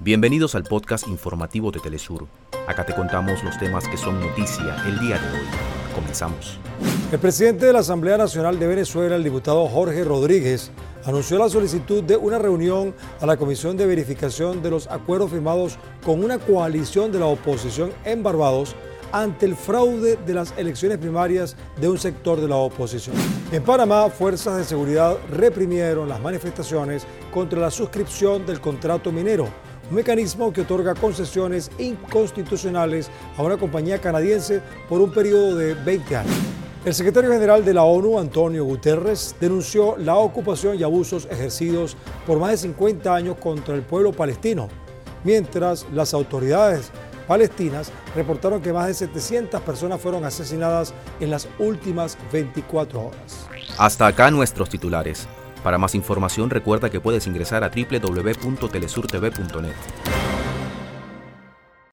Bienvenidos al podcast informativo de Telesur. Acá te contamos los temas que son noticia el día de hoy. Comenzamos. El presidente de la Asamblea Nacional de Venezuela, el diputado Jorge Rodríguez, anunció la solicitud de una reunión a la Comisión de Verificación de los acuerdos firmados con una coalición de la oposición en Barbados ante el fraude de las elecciones primarias de un sector de la oposición. En Panamá, fuerzas de seguridad reprimieron las manifestaciones contra la suscripción del contrato minero, un mecanismo que otorga concesiones inconstitucionales a una compañía canadiense por un periodo de 20 años. El secretario general de la ONU, Antonio Guterres, denunció la ocupación y abusos ejercidos por más de 50 años contra el pueblo palestino, mientras las autoridades palestinas reportaron que más de 700 personas fueron asesinadas en las últimas 24 horas. Hasta acá nuestros titulares. Para más información recuerda que puedes ingresar a www.telesurtv.net.